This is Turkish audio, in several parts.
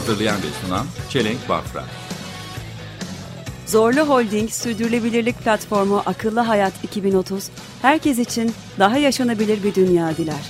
Hazırlayan ve sunan Çelenk Bafra Zorlu Holding Sürdürülebilirlik Platformu Akıllı Hayat 2030, herkes için daha yaşanabilir bir dünya diler.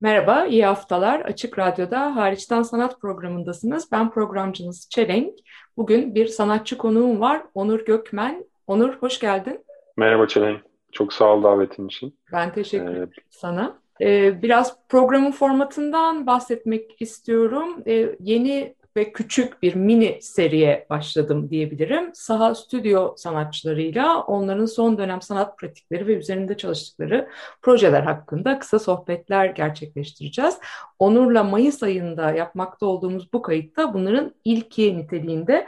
Merhaba, iyi haftalar. Açık Radyo'da Hariçten Sanat programındasınız. Ben programcınız Çelenk. Bugün bir sanatçı konuğum var, Onur Gökmen. Onur, hoş geldin. Merhaba Çelen. Çok sağ ol davetin için. Ben teşekkür Ee, ederim sana. Ee, biraz programın formatından bahsetmek istiyorum. Ee, yeni ve küçük bir mini seriye başladım diyebilirim. Saha stüdyo sanatçılarıyla onların son dönem sanat pratikleri ve üzerinde çalıştıkları projeler hakkında kısa sohbetler gerçekleştireceğiz. Onur'la Mayıs ayında yapmakta olduğumuz bu kayıtta bunların ilki niteliğinde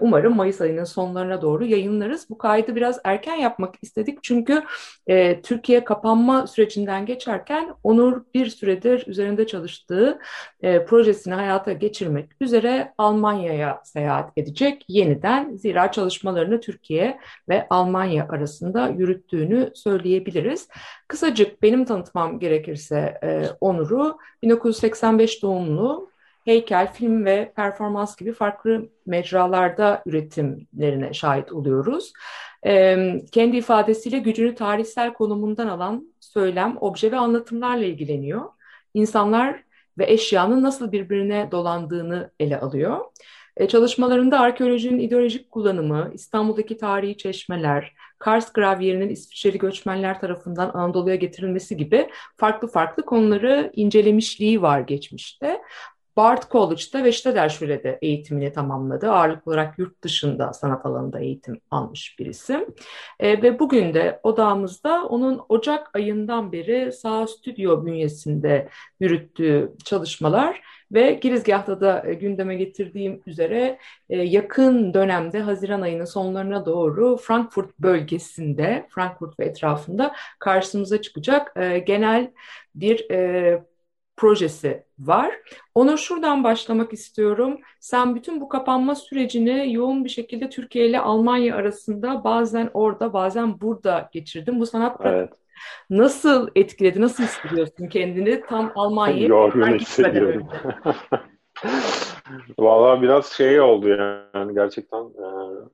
Umarım Mayıs ayının sonlarına doğru yayınlarız. Bu kaydı biraz erken yapmak istedik çünkü e, Türkiye kapanma sürecinden geçerken Onur bir süredir üzerinde çalıştığı e, projesini hayata geçirmek üzere Almanya'ya seyahat edecek yeniden. Zira çalışmalarını Türkiye ve Almanya arasında yürüttüğünü söyleyebiliriz. Kısacık benim tanıtmam gerekirse e, Onur'u 1985 doğumlu heykel, film ve performans gibi farklı mecralarda üretimlerine şahit oluyoruz. Ee, kendi ifadesiyle gücünü tarihsel konumundan alan söylem, obje ve anlatımlarla ilgileniyor. İnsanlar ve eşyanın nasıl birbirine dolandığını ele alıyor. Ee, çalışmalarında arkeolojinin ideolojik kullanımı, İstanbul'daki tarihi çeşmeler, Kars gravyerinin İsviçreli göçmenler tarafından Anadolu'ya getirilmesi gibi farklı farklı konuları incelemişliği var geçmişte. Bard College'da ve Stederschule'de eğitimini tamamladı. Ağırlıklı olarak yurt dışında sanat alanında eğitim almış bir isim. E, ve bugün de odamızda onun Ocak ayından beri Sağ Stüdyo bünyesinde yürüttüğü çalışmalar ve girizgahta da e, gündeme getirdiğim üzere e, yakın dönemde Haziran ayının sonlarına doğru Frankfurt bölgesinde, Frankfurt ve etrafında karşımıza çıkacak e, genel bir projesi var. Ona şuradan başlamak istiyorum. Sen bütün bu kapanma sürecini yoğun bir şekilde Türkiye ile Almanya arasında bazen orada bazen burada geçirdin. Bu sanat evet. nasıl etkiledi, nasıl hissediyorsun kendini tam Almanya'ya Yorgun hissediyorum. Vallahi biraz şey oldu yani gerçekten e,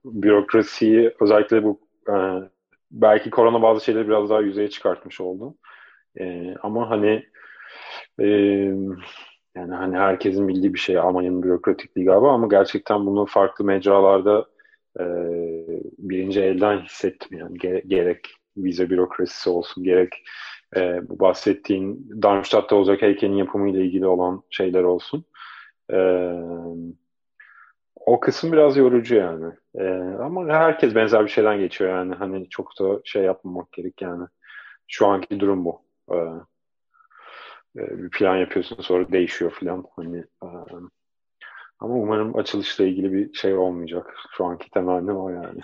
bürokrasiyi özellikle bu e, belki korona bazı şeyleri biraz daha yüzeye çıkartmış oldu. E, ama hani e, yani hani herkesin bildiği bir şey Almanya'nın bürokratikliği galiba ama gerçekten bunu farklı mecralarda e, birinci elden hissettim yani Ge- gerek vize bürokrasisi olsun gerek e, bu bahsettiğin Darmstadt'ta olacak heykelin yapımı ile ilgili olan şeyler olsun. E, o kısım biraz yorucu yani. E, ama herkes benzer bir şeyden geçiyor yani. Hani çok da şey yapmamak gerek yani. Şu anki durum bu. E, bir plan yapıyorsun sonra değişiyor falan. Hani, e, ama umarım açılışla ilgili bir şey olmayacak. Şu anki temennim o yani.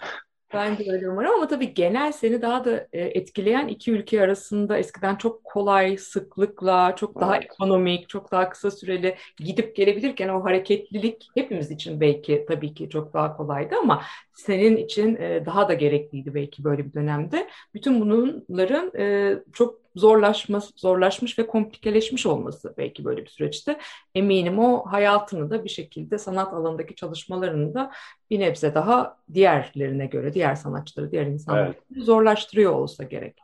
Ben de öyle umarım ama tabii genel seni daha da e, etkileyen iki ülke arasında eskiden çok kolay, sıklıkla, çok daha Evet. ekonomik, çok daha kısa süreli gidip gelebilirken o hareketlilik hepimiz için belki tabii ki çok daha kolaydı ama senin için e, daha da gerekliydi belki böyle bir dönemde. Bütün bunların çok zorlaşması, zorlaşmış ve komplikeleşmiş olması belki böyle bir süreçte eminim o hayatını da bir şekilde sanat alanındaki çalışmalarını da bir nebze daha diğerlerine göre, diğer sanatçıları, diğer insanlara Evet. zorlaştırıyor olsa gerek.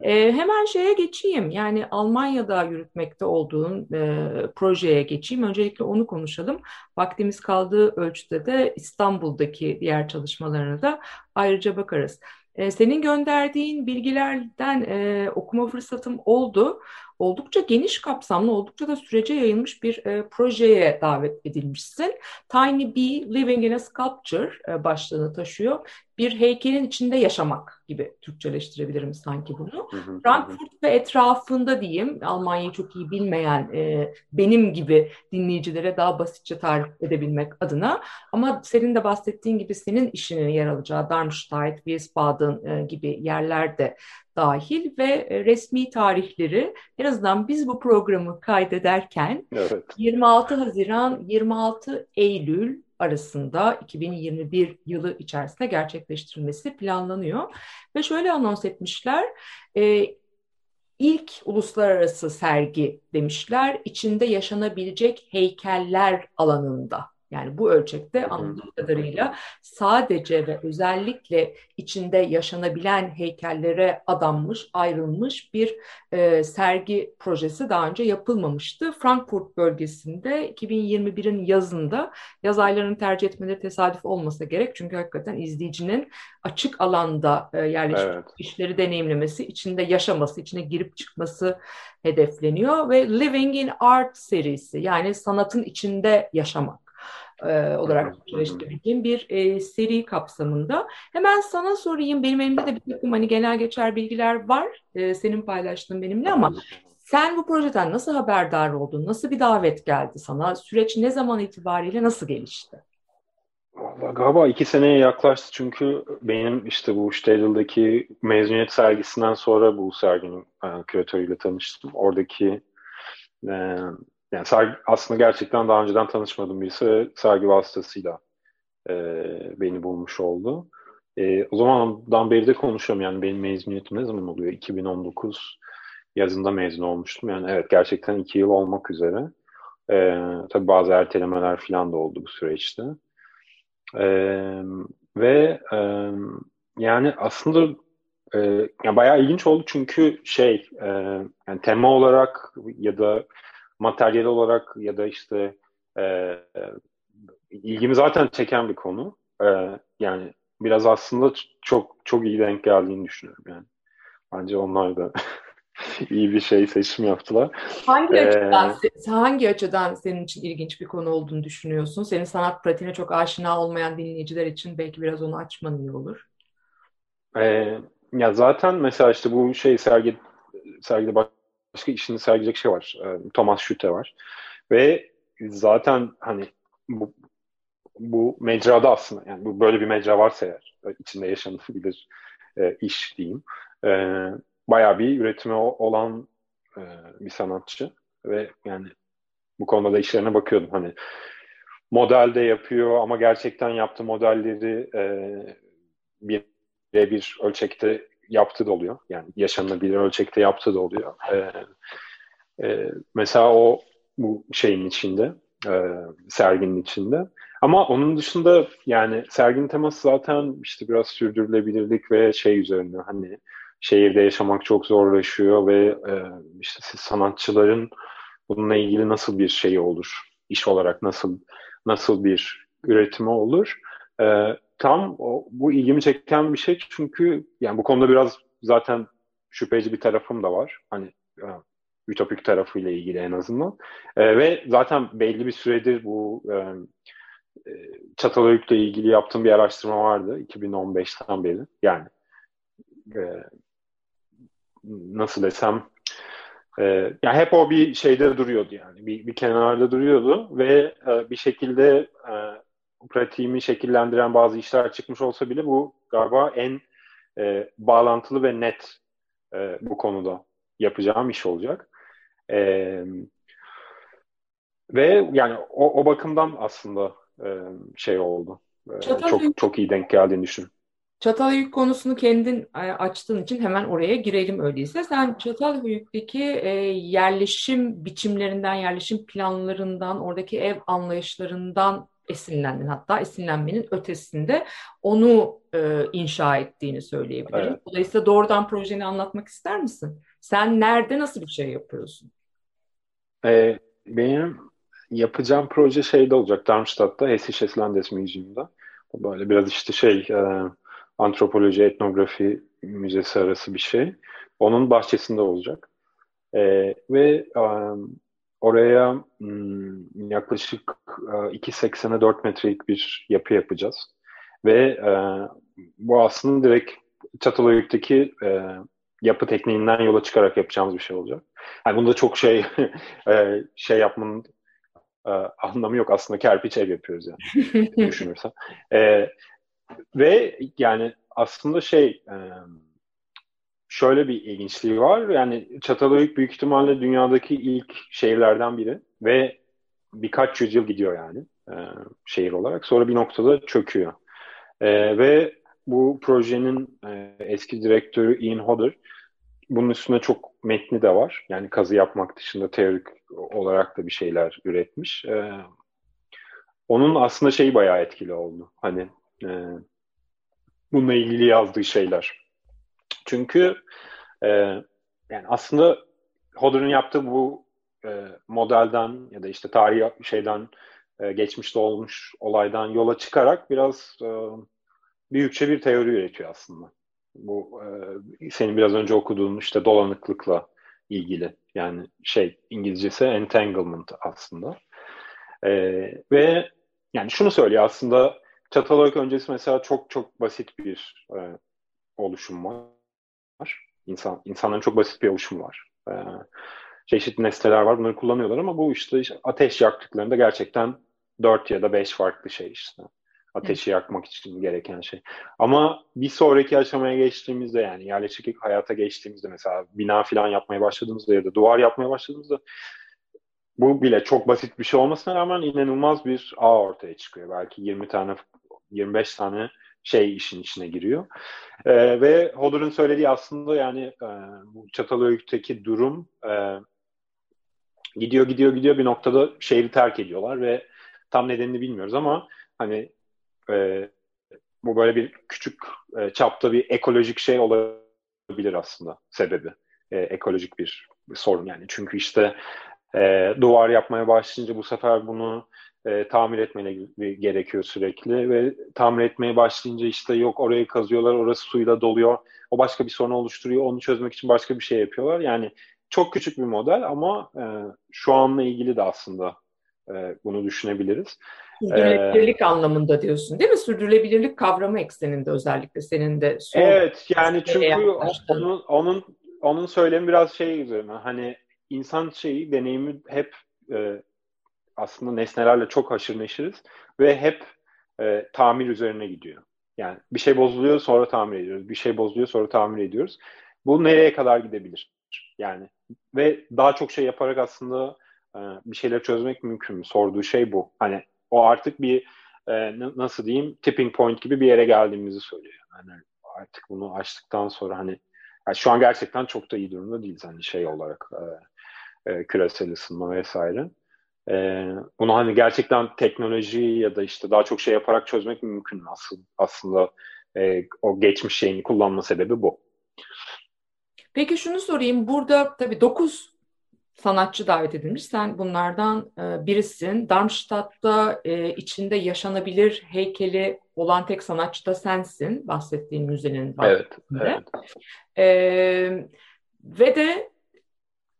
Ee, hemen şeye geçeyim. Yani Almanya'da yürütmekte olduğun e, projeye geçeyim. Öncelikle onu konuşalım. Vaktimiz kaldığı ölçüde de İstanbul'daki diğer çalışmalarına da ayrıca bakarız. E, senin gönderdiğin bilgilerden e, okuma fırsatım oldu. Oldukça geniş kapsamlı, oldukça da sürece yayılmış bir e, projeye davet edilmişsin. Tiny Bee Living in a Sculpture e, başlığını taşıyor. Bir heykelin içinde yaşamak gibi Türkçeleştirebilirim sanki bunu. Hı hı, hı. Frankfurt ve etrafında diyeyim, Almanya'yı çok iyi bilmeyen e, benim gibi dinleyicilere daha basitçe tarif edebilmek adına. Ama senin de bahsettiğin gibi senin işinin yer alacağı Darmstadt, Wiesbaden e, gibi yerlerde dahil ve e, resmi tarihleri en azından biz bu programı kaydederken Evet. 26 Haziran 26 Eylül arasında 2021 yılı içerisinde gerçekleştirilmesi planlanıyor. Ve şöyle anons etmişler, e, ilk uluslararası sergi demişler, içinde yaşanabilecek heykeller alanında. Yani bu ölçekte anladığım kadarıyla sadece ve özellikle içinde yaşanabilen heykellere adanmış, ayrılmış bir e, sergi projesi daha önce yapılmamıştı. Frankfurt bölgesinde 2021'in yazında yaz aylarını tercih etmeleri tesadüf olmasa gerek. Çünkü hakikaten izleyicinin açık alanda e, yerleşik Evet. işleri deneyimlemesi, içinde yaşaması, içine girip çıkması hedefleniyor ve Living in Art serisi yani sanatın içinde yaşamak e, olarak. Türkçeleştirebildiğim bir e, seri kapsamında. Hemen sana sorayım. Benim elimde de bir takım hani genel geçer bilgiler var. e, senin paylaştığın benimle ama sen bu projeden nasıl haberdar oldun? Nasıl bir davet geldi sana? Süreç ne zaman itibariyle nasıl gelişti? Vallahi galiba iki seneye yaklaştı çünkü benim işte bu Stadel'daki mezuniyet sergisinden sonra bu serginin e, küratörüyle tanıştım. Oradaki e, yani sergi, aslında gerçekten daha önceden tanışmadığım birisi sergi vasıtasıyla e, beni bulmuş oldu. E, o zamandan beri de konuşuyorum yani benim mezuniyetim ne zaman oluyor? 2019 yazında mezun olmuştum. Yani evet gerçekten iki yıl olmak üzere. E, tabii bazı ertelemeler falan da oldu bu süreçte. Ee, ve e, yani aslında e, yani bayağı ilginç oldu çünkü şey e, yani tema olarak ya da materyal olarak ya da işte e, e, ilgimi zaten çeken bir konu. E, yani biraz aslında çok çok iyi denk geldiğini düşünüyorum yani. Bence onlar da iyi bir şey seçim yaptılar. Hangi Ee, açıdan hangi açıdan senin için ilginç bir konu olduğunu düşünüyorsun? Senin sanat pratiğine çok aşina olmayan dinleyiciler için belki biraz onu açman iyi olur. Ee, ya zaten mesela işte bu şey sergi sergide başka işini sergileyecek şey var. Ee, Thomas Schütte var. Ve zaten hani bu bu mecrada aslında yani bu böyle bir mecra varsa eğer içinde yaşanabilir e, iş diyeyim. E, bayağı bir üretimi o- olan e, bir sanatçı ve yani bu konuda da işlerine bakıyordum. Hani model de yapıyor ama gerçekten yaptığı modelleri e, bir bir ölçekte yaptığı da oluyor. Yani yaşanabilir ölçekte yaptığı da oluyor. E, e, mesela o bu şeyin içinde, e, serginin içinde. Ama onun dışında yani serginin teması zaten işte biraz sürdürülebilirlik ve şey üzerine hani şehirde yaşamak çok zorlaşıyor ve e, işte siz sanatçıların bununla ilgili nasıl bir şey olur? İş olarak nasıl nasıl bir üretimi olur? E, tam o, bu ilgimi çeken bir şey çünkü yani bu konuda biraz zaten şüpheci bir tarafım da var. Hani e, ütopik tarafıyla ilgili en azından. E, ve zaten belli bir süredir bu e, e, Çatalhöyük'le ilgili yaptığım bir araştırma vardı 2015'ten beri. Yani e, nasıl desem e, yani hep o bir şeyde duruyordu yani bir, bir kenarda duruyordu ve e, bir şekilde e, pratiğimi şekillendiren bazı işler çıkmış olsa bile bu galiba en e, bağlantılı ve net e, bu konuda yapacağım iş olacak. E, ve yani o, o bakımdan aslında e, şey oldu. E, çok çok iyi denk geldiğini düşünüyorum. Çatalhöyük konusunu kendin e, açtığın için hemen oraya girelim öyleyse. Sen Çatalhöyük'teki e, yerleşim biçimlerinden, yerleşim planlarından, oradaki ev anlayışlarından esinlendin. Hatta esinlenmenin ötesinde onu e, inşa ettiğini söyleyebilirim. Evet. Dolayısıyla doğrudan projeni anlatmak ister misin? Sen nerede nasıl bir şey yapıyorsun? E, benim yapacağım proje şeyde olacak Darmstadt'ta Hessisches Landesmuseum'da. Böyle biraz işte şey e, antropoloji, etnografi müzesi arası bir şey. Onun bahçesinde olacak. E, ve um, oraya hmm, yaklaşık e, 2.80'e 4 metrelik bir yapı yapacağız. Ve e, bu aslında direkt Çatalhöyük'teki e, yapı tekniğinden yola çıkarak yapacağımız bir şey olacak. Yani bunda çok şey e, şey yapmanın e, anlamı yok. Aslında kerpiç ev yapıyoruz yani düşünürsen. E, ve yani aslında şey e, şöyle bir ilginçliği var. Yani Çatalhöyük büyük ihtimalle dünyadaki ilk şehirlerden biri ve birkaç yüzyıl gidiyor yani e, şehir olarak. Sonra bir noktada çöküyor. E, ve bu projenin e, eski direktörü Ian Hodder bunun üstüne çok metni de var. Yani kazı yapmak dışında teorik olarak da bir şeyler üretmiş. E, onun aslında şeyi bayağı etkili oldu. Hani e, bununla ilgili yazdığı şeyler. Çünkü e, yani aslında Hodder'ın yaptığı bu e, modelden ya da işte tarihi şeyden e, geçmişte olmuş olaydan yola çıkarak biraz e, büyükçe bir teori üretiyor aslında. Bu e, senin biraz önce okuduğun işte dolanıklıkla ilgili yani şey İngilizcesi entanglement aslında. E, ve yani şunu söylüyor aslında Çatalhöyük öncesi mesela çok çok basit bir e, oluşum var. İnsan, insanların çok basit bir oluşumu var. E, çeşitli nesneler var bunları kullanıyorlar ama bu işte, işte ateş yaktıklarında gerçekten dört ya da beş farklı şey işte. Ateşi yakmak için gereken şey. Ama bir sonraki aşamaya geçtiğimizde yani yerleşik hayata geçtiğimizde mesela bina falan yapmaya başladığımızda ya da duvar yapmaya başladığımızda bu bile çok basit bir şey olmasına rağmen inanılmaz bir ağ ortaya çıkıyor. Belki 20 tane 25 tane şey işin içine giriyor. Ee, ve Hodder'ın söylediği aslında yani e, Çatalhöyük'teki durum e, gidiyor gidiyor gidiyor bir noktada şehri terk ediyorlar ve tam nedenini bilmiyoruz ama hani e, bu böyle bir küçük e, çapta bir ekolojik şey olabilir aslında sebebi. E, ekolojik bir, bir sorun yani. Çünkü işte e, duvar yapmaya başlayınca bu sefer bunu e, tamir etmeleri gerekiyor sürekli ve tamir etmeye başlayınca işte yok orayı kazıyorlar, orası suyla doluyor. O başka bir sorun oluşturuyor. Onu çözmek için başka bir şey yapıyorlar. Yani çok küçük bir model ama e, şu anla ilgili de aslında e, bunu düşünebiliriz. Sürdürülebilirlik ee, anlamında diyorsun değil mi? Sürdürülebilirlik kavramı ekseninde özellikle senin de. Evet yani çünkü onun, onun, onun söylemi biraz şey üzerine hani insan şeyi deneyimi hep e, aslında nesnelerle çok haşır neşiriz ve hep e, tamir üzerine gidiyor. Yani bir şey bozuluyor sonra tamir ediyoruz. Bir şey bozuluyor sonra tamir ediyoruz. Bu nereye kadar gidebilir? Yani ve daha çok şey yaparak aslında e, bir şeyler çözmek mümkün mü? Sorduğu şey bu. Hani o artık bir e, nasıl diyeyim tipping point gibi bir yere geldiğimizi söylüyor. Yani artık bunu açtıktan sonra hani yani şu an gerçekten çok da iyi durumda değiliz hani şey olarak e, e, küresel ısınma vesaire. E, bunu hani gerçekten teknoloji ya da işte daha çok şey yaparak çözmek mümkün asıl aslında e, o geçmiş şeyini kullanma sebebi bu. Peki şunu sorayım. Burada tabii 9 sanatçı davet edilmiş. Sen bunlardan e, birisin. Darmstadt'ta e, içinde yaşanabilir heykeli olan tek sanatçı da sensin. Bahsettiğin müzenin evet, evet. E, ve de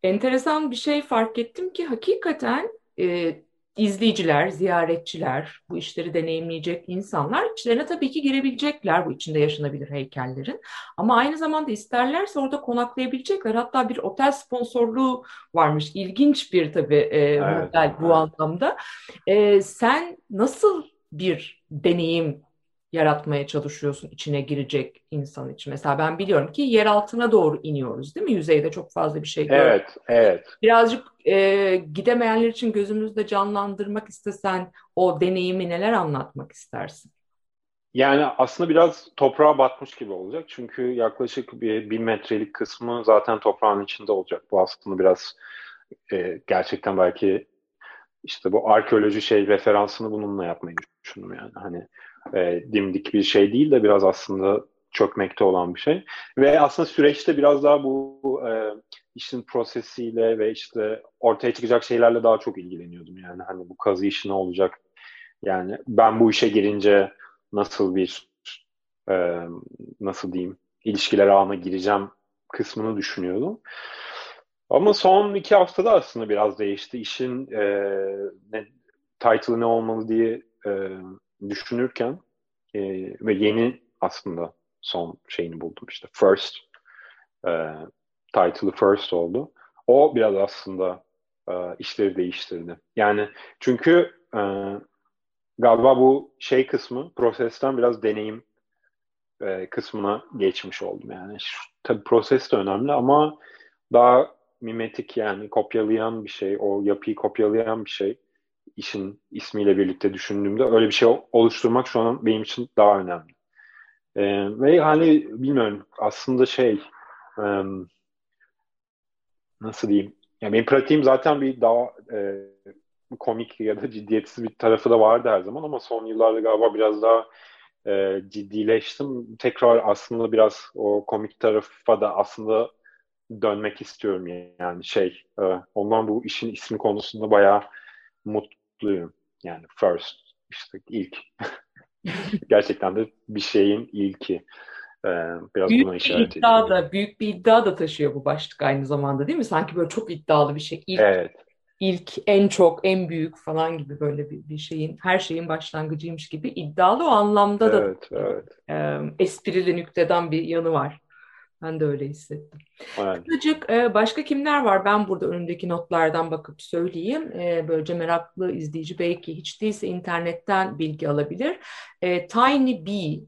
enteresan bir şey fark ettim ki hakikaten e, izleyiciler, ziyaretçiler, bu işleri deneyimleyecek insanlar içlerine tabii ki girebilecekler bu içinde yaşanabilir heykellerin. Ama aynı zamanda isterlerse orada konaklayabilecekler. Hatta bir otel sponsorluğu varmış. İlginç bir tabii e, evet, model bu anlamda. E, sen nasıl bir deneyim yaratmaya çalışıyorsun içine girecek insan için. Mesela ben biliyorum ki yer altına doğru iniyoruz değil mi? Yüzeyde çok fazla bir şey görüyoruz. Evet, evet. Birazcık e, gidemeyenler için gözümüzde canlandırmak istesen o deneyimi neler anlatmak istersin? Yani aslında biraz toprağa batmış gibi olacak. Çünkü yaklaşık bir bin metrelik kısmı zaten toprağın içinde olacak. Bu aslında biraz e, gerçekten belki işte bu arkeoloji şey referansını bununla yapmayı düşündüm yani. Hani e, dimdik bir şey değil de biraz aslında çökmekte olan bir şey. Ve aslında süreçte biraz daha bu e, işin prosesiyle ve işte ortaya çıkacak şeylerle daha çok ilgileniyordum. Yani hani bu kazı işi ne olacak? Yani ben bu işe girince nasıl bir e, nasıl diyeyim ilişkiler ağına gireceğim kısmını düşünüyordum. Ama son iki haftada aslında biraz değişti. İşin e, ne, title'ı ne olmalı diye e, düşünürken e, ve yeni aslında son şeyini buldum işte. First e, title'ı First oldu. O biraz aslında e, işleri değiştirdi. Yani çünkü e, galiba bu şey kısmı prosesten biraz deneyim e, kısmına geçmiş oldum. Yani şu, tabii proses de önemli ama daha mimetik yani kopyalayan bir şey, o yapıyı kopyalayan bir şey işin ismiyle birlikte düşündüğümde öyle bir şey oluşturmak şu an benim için daha önemli. E, ve hani bilmiyorum aslında şey e, nasıl diyeyim yani benim pratiğim zaten bir daha e, komik ya da ciddiyetsiz bir tarafı da vardı her zaman ama son yıllarda galiba biraz daha e, ciddileştim. Tekrar aslında biraz o komik tarafa da aslında dönmek istiyorum yani şey e, ondan bu işin ismi konusunda bayağı mutluyum. Yani first işte ilk gerçekten de bir şeyin ilki. Ee, biraz büyük buna bir işaret iddia ediyor. da büyük bir iddia da taşıyor bu başlık aynı zamanda değil mi? Sanki böyle çok iddialı bir şey. İlk, Evet, ilk en çok, en büyük falan gibi böyle bir, bir şeyin, her şeyin başlangıcıymış gibi iddialı o anlamda da evet, evet. e, esprili nükteden bir yanı var. Ben de öyle hissettim. evet. Kısacık e, başka kimler var? Ben burada önümdeki notlardan bakıp söyleyeyim. E, böylece meraklı izleyici belki hiç değilse internetten bilgi alabilir. E, tinybee.org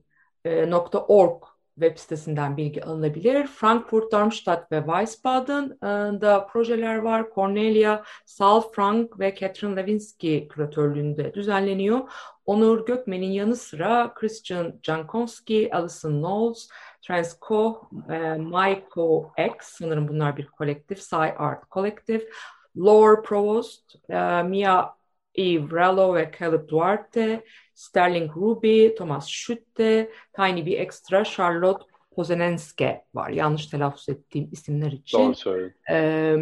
web sitesinden bilgi alınabilir. Frankfurt, Darmstadt ve Wiesbaden'da projeler var. Cornelia Saalfrank ve Catherine Lewinsky küratörlüğünde düzenleniyor. Onur Gökmen'in yanı sıra Christian Jankowski, Alison Knowles, Transco, e, Maiko X, sanırım bunlar bir kolektif, Sci Art Collective, Lore Provost, e, Mia Ivrello ve Caleb Duarte, Sterling Ruby, Thomas Schütte, Tiny B Extra, Charlotte Pozenenske var. Yanlış telaffuz ettiğim isimler için. Doğru söyledin. Ee,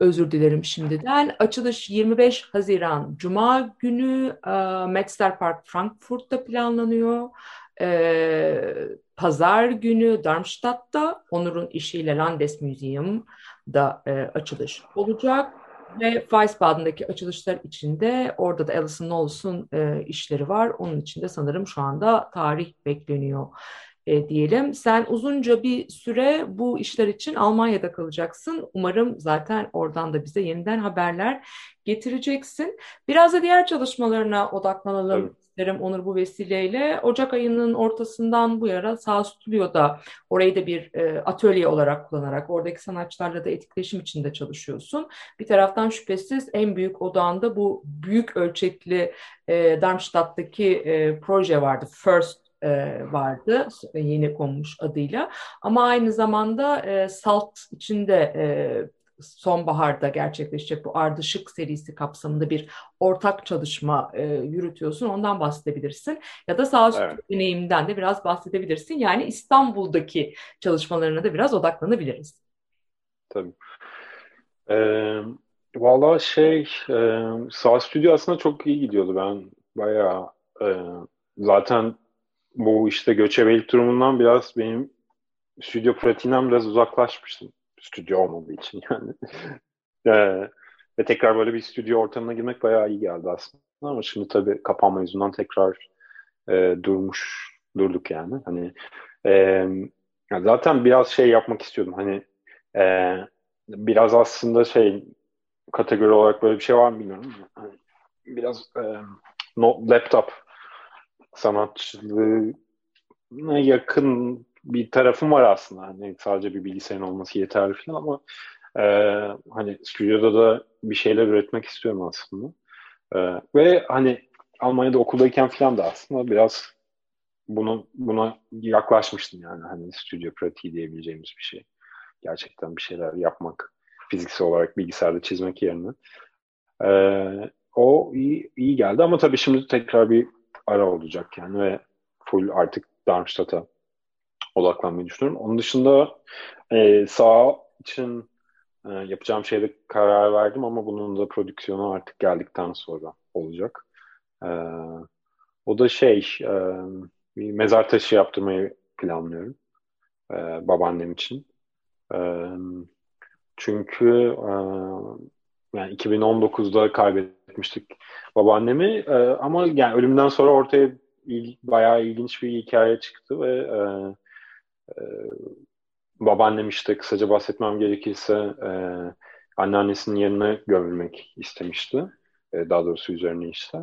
özür dilerim şimdiden. Açılış 25 Haziran Cuma günü e, Metzler Park Frankfurt'ta planlanıyor. Ee, Pazar günü Darmstadt'ta Onur'un işiyle Landesmuseum'da e, açılış olacak. Ve Wiesbaden'daki açılışlar içinde orada da Alison Knowles'un e, işleri var. Onun için de sanırım şu anda tarih bekleniyor e, diyelim. Sen uzunca bir süre bu işler için Almanya'da kalacaksın. Umarım zaten oradan da bize yeniden haberler getireceksin. Biraz da diğer çalışmalarına odaklanalım. İsterim Onur bu vesileyle. Ocak ayının ortasından bu yana Sağ Stüdyo'da orayı da bir e, atölye olarak kullanarak oradaki sanatçılarla da etkileşim içinde çalışıyorsun. Bir taraftan şüphesiz en büyük odağında bu büyük ölçekli e, Darmstadt'taki e, proje vardı. First e, vardı yeni konmuş adıyla ama aynı zamanda e, Salt içinde e, sonbaharda gerçekleşecek bu Ardışık serisi kapsamında bir ortak çalışma e, yürütüyorsun. Ondan bahsedebilirsin. Ya da sağ Evet. deneyiminden de biraz bahsedebilirsin. Yani İstanbul'daki çalışmalarına da biraz odaklanabiliriz. Tabii. Ee, Valla şey, e, Sağ Stüdyo aslında çok iyi gidiyordu. Ben bayağı e, zaten bu işte göçebelik durumundan biraz benim stüdyo pratiğinden biraz uzaklaşmıştım. Stüdyo olmadığı için yani. Ee, ve tekrar böyle bir stüdyo ortamına girmek bayağı iyi geldi aslında. Ama şimdi tabii kapanma yüzünden tekrar e, durmuş durduk yani. Hani e, zaten biraz şey yapmak istiyordum. Hani e, biraz aslında şey kategori olarak böyle bir şey var mı bilmiyorum. Hani biraz e, no, laptop sanatçılığına yakın bir tarafım var aslında. Hani sadece bir bilgisayarın olması yeterli falan ama e, hani stüdyoda da bir şeyler üretmek istiyorum aslında. E, ve hani Almanya'da okuldayken falan da aslında biraz bunu buna yaklaşmıştım yani hani stüdyo pratiği diyebileceğimiz bir şey. Gerçekten bir şeyler yapmak fiziksel olarak bilgisayarda çizmek yerine. E, o iyi, iyi geldi ama tabii şimdi tekrar bir ara olacak yani ve full artık Darmstadt'a odaklanmayı düşünüyorum. Onun dışında e, sağ için e, yapacağım şeyde karar verdim ama bunun da prodüksiyonu artık geldikten sonra olacak. E, o da şey e, bir mezar taşı yaptırmayı planlıyorum e, babaannem için. E, çünkü e, yani 2019'da kaybetmiştik babaannemi e, ama yani ölümden sonra ortaya il, bayağı ilginç bir hikaye çıktı ve e, e, babaannem işte kısaca bahsetmem gerekirse e, anneannesinin yerine gömülmek istemişti. E, daha doğrusu üzerine işte.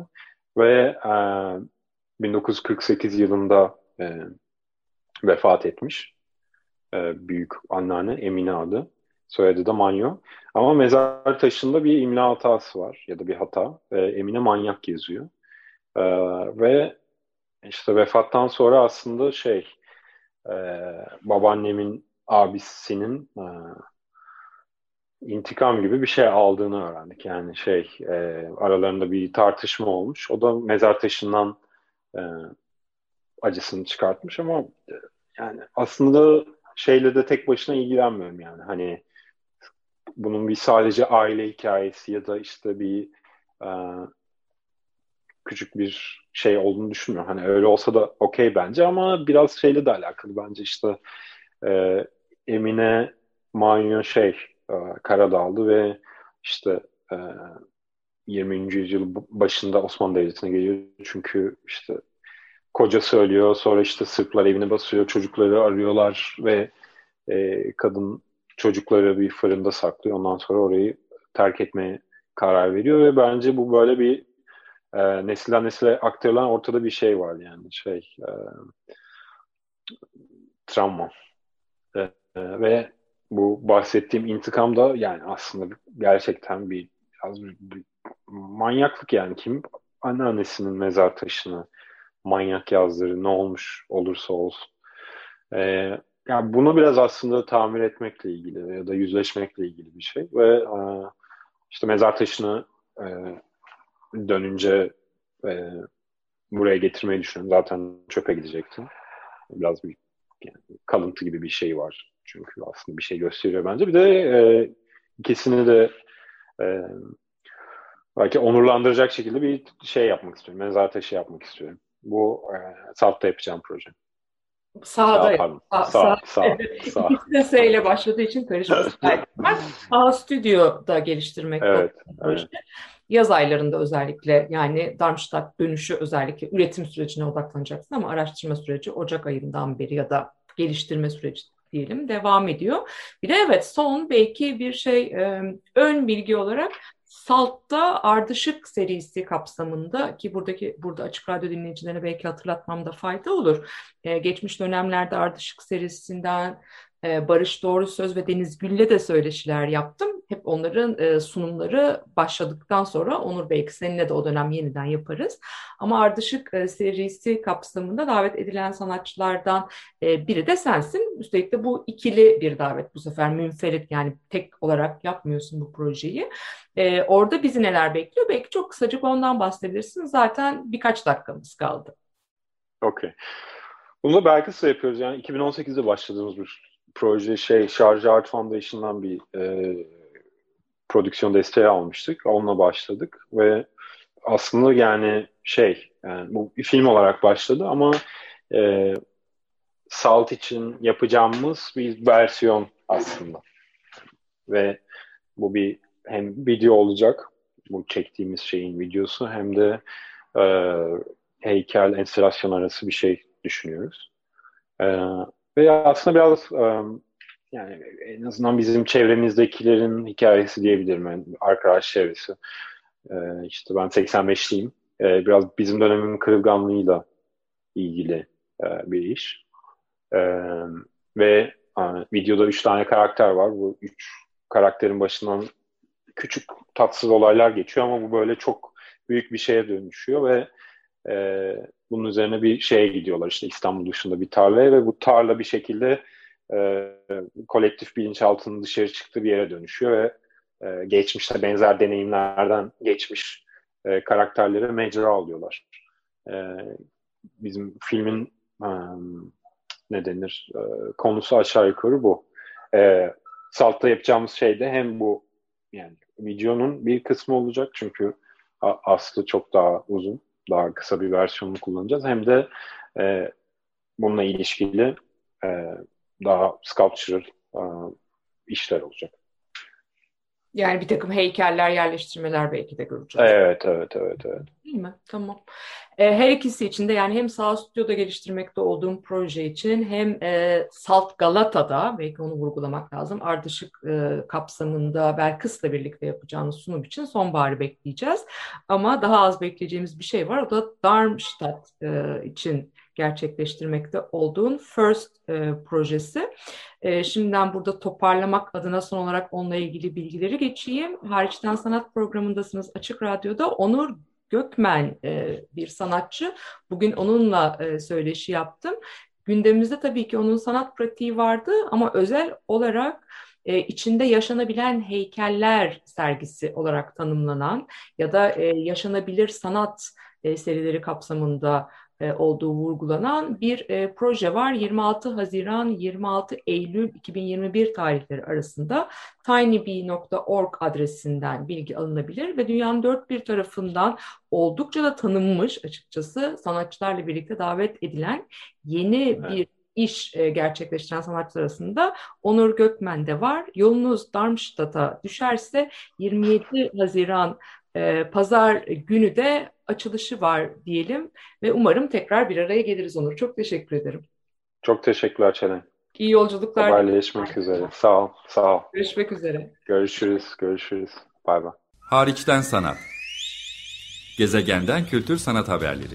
Ve e, 1948 yılında e, vefat etmiş. E, büyük anneanne Emine adı. Soyadı da Manyo. Ama mezar taşında bir imla hatası var ya da bir hata. E, Emine Manyak yazıyor. E, ve işte vefattan sonra aslında şey e, babaannemin abisinin e, intikam gibi bir şey aldığını öğrendik. Yani şey e, aralarında bir tartışma olmuş. O da mezar taşından e, acısını çıkartmış ama e, yani aslında şeyle de tek başına ilgilenmiyorum yani. Hani bunun bir sadece aile hikayesi ya da işte bir e, küçük bir şey olduğunu düşünmüyorum. Hani öyle olsa da okey bence ama biraz şeyle de alakalı bence işte e, Emine Manyo şey e, Karadağlı ve işte e, 20. yüzyıl başında Osmanlı Devleti'ne geliyor. Çünkü işte kocası ölüyor. Sonra işte Sırplar evini basıyor. Çocukları arıyorlar ve e, kadın çocukları bir fırında saklıyor. Ondan sonra orayı terk etmeye karar veriyor ve bence bu böyle bir e, nesilden nesile aktarılan ortada bir şey var yani şey e, travma. E, e, ve bu bahsettiğim intikam da yani aslında gerçekten bir biraz bir, bir manyaklık yani. Kim anneannesinin mezar taşını manyak yazdırır ne olmuş olursa olsun. Ee, yani bunu biraz aslında tamir etmekle ilgili ya da yüzleşmekle ilgili bir şey. Ve e, işte mezar taşını e, dönünce e, buraya getirmeyi düşünüyorum. Zaten çöpe gidecektim. Biraz bir yani, kalıntı gibi bir şey var. Çünkü aslında bir şey gösteriyor bence. Bir de e, ikisini de e, belki onurlandıracak şekilde bir şey yapmak istiyorum. Mezar taşı yapmak istiyorum. Bu e, Salt'ta yapacağım proje. Sağda. Sağ. Sağ, Sağ, sağ. Evet. sağ. İkisi de S ile başladığı için karışması var. Sağ Stüdyo'da geliştirmek Evet, bu proje. Yaz aylarında özellikle yani Darmstadt dönüşü özellikle üretim sürecine odaklanacaksın ama araştırma süreci Ocak ayından beri ya da geliştirme süreci diyelim devam ediyor. Bir de evet son belki bir şey ön bilgi olarak Salt'ta Ardışık serisi kapsamında ki buradaki burada Açık Radyo dinleyicilerine belki hatırlatmamda fayda olur. Ee, geçmiş dönemlerde Ardışık serisinden e, Barış Doğru Söz ve Deniz Gül'le de söyleşiler yaptım. Hep onların e, sunumları başladıktan sonra Onur belki seninle de o dönem yeniden yaparız. Ama Ardışık e, serisi kapsamında davet edilen sanatçılardan e, biri de sensin. Üstelik de bu ikili bir davet bu sefer münferit yani tek olarak yapmıyorsun bu projeyi. E, orada bizi neler bekliyor? Belki çok kısacık ondan bahsedebilirsin. Zaten birkaç dakikamız kaldı. Okey. Bunu da belki size yapıyoruz. Yani 2018'de başladığımız bir proje şey Şarjı Art Foundation'dan bir e, prodüksiyon desteği almıştık. Onunla başladık ve aslında yani şey yani bu bir film olarak başladı ama e, Salt için yapacağımız bir versiyon aslında. Ve bu bir hem video olacak bu çektiğimiz şeyin videosu hem de e, heykel enstalasyon arası bir şey düşünüyoruz. E, ve aslında biraz yani en azından bizim çevremizdekilerin hikayesi diyebilirim. Yani arkadaş çevresi. İşte ben 85'liyim. E, biraz bizim dönemin kırılganlığıyla ilgili bir iş. Ve videoda üç tane karakter var. Bu üç karakterin başından küçük tatsız olaylar geçiyor ama bu böyle çok büyük bir şeye dönüşüyor ve e, bunun üzerine bir şeye gidiyorlar işte İstanbul dışında bir tarlaya ve bu tarla bir şekilde e, kolektif bilinçaltının dışarı çıktığı bir yere dönüşüyor ve e, geçmişte benzer deneyimlerden geçmiş e, karakterlere mecra alıyorlar. E, bizim filmin um, ne denir e, konusu aşağı yukarı bu. E, Salt'ta yapacağımız şey de hem bu yani videonun bir kısmı olacak çünkü aslı çok daha uzun, daha kısa bir versiyonunu kullanacağız. Hem de e, bununla ilişkili e, daha sculptural e, işler olacak. Yani bir takım heykeller, yerleştirmeler belki de göreceğiz. Evet, evet, evet, evet. Değil mi? Tamam. E, her ikisi için de yani hem Sağ Stüdyo'da geliştirmekte olduğum proje için hem e, Salt Galata'da belki onu vurgulamak lazım. Ardışık e, kapsamında Belkıs'la birlikte yapacağımız sunum için sonbaharı bekleyeceğiz. Ama daha az bekleyeceğimiz bir şey var. O da Darmstadt için gerçekleştirmekte olduğun First projesi. Şimdiden burada toparlamak adına son olarak onunla ilgili bilgileri geçeyim. Hariçten Sanat programındasınız Açık Radyo'da. Onur Gökmen e, bir sanatçı. Bugün onunla e, söyleşi yaptım. Gündemimizde tabii ki onun sanat pratiği vardı ama özel olarak e, içinde yaşanabilen heykeller sergisi olarak tanımlanan ya da e, yaşanabilir sanat e, serileri kapsamında olduğu vurgulanan bir e, proje var. 26 Haziran 26 Eylül 2021 tarihleri arasında tinybee.org adresinden bilgi alınabilir ve dünyanın dört bir tarafından oldukça da tanınmış açıkçası sanatçılarla birlikte davet edilen yeni evet. bir iş e, gerçekleştiren sanatçılar arasında Onur Gökmen de var. Yolunuz Darmstadt'a düşerse 27 Haziran e, pazar günü de açılışı var diyelim ve umarım tekrar bir araya geliriz Onur. Çok teşekkür ederim. Çok teşekkürler Çelen. İyi yolculuklar. Haberleşmek üzere. Sağ ol, sağ ol. Görüşmek üzere. Görüşürüz, görüşürüz. Bay bay. Hariçten sanat. Gezegenden kültür sanat haberleri.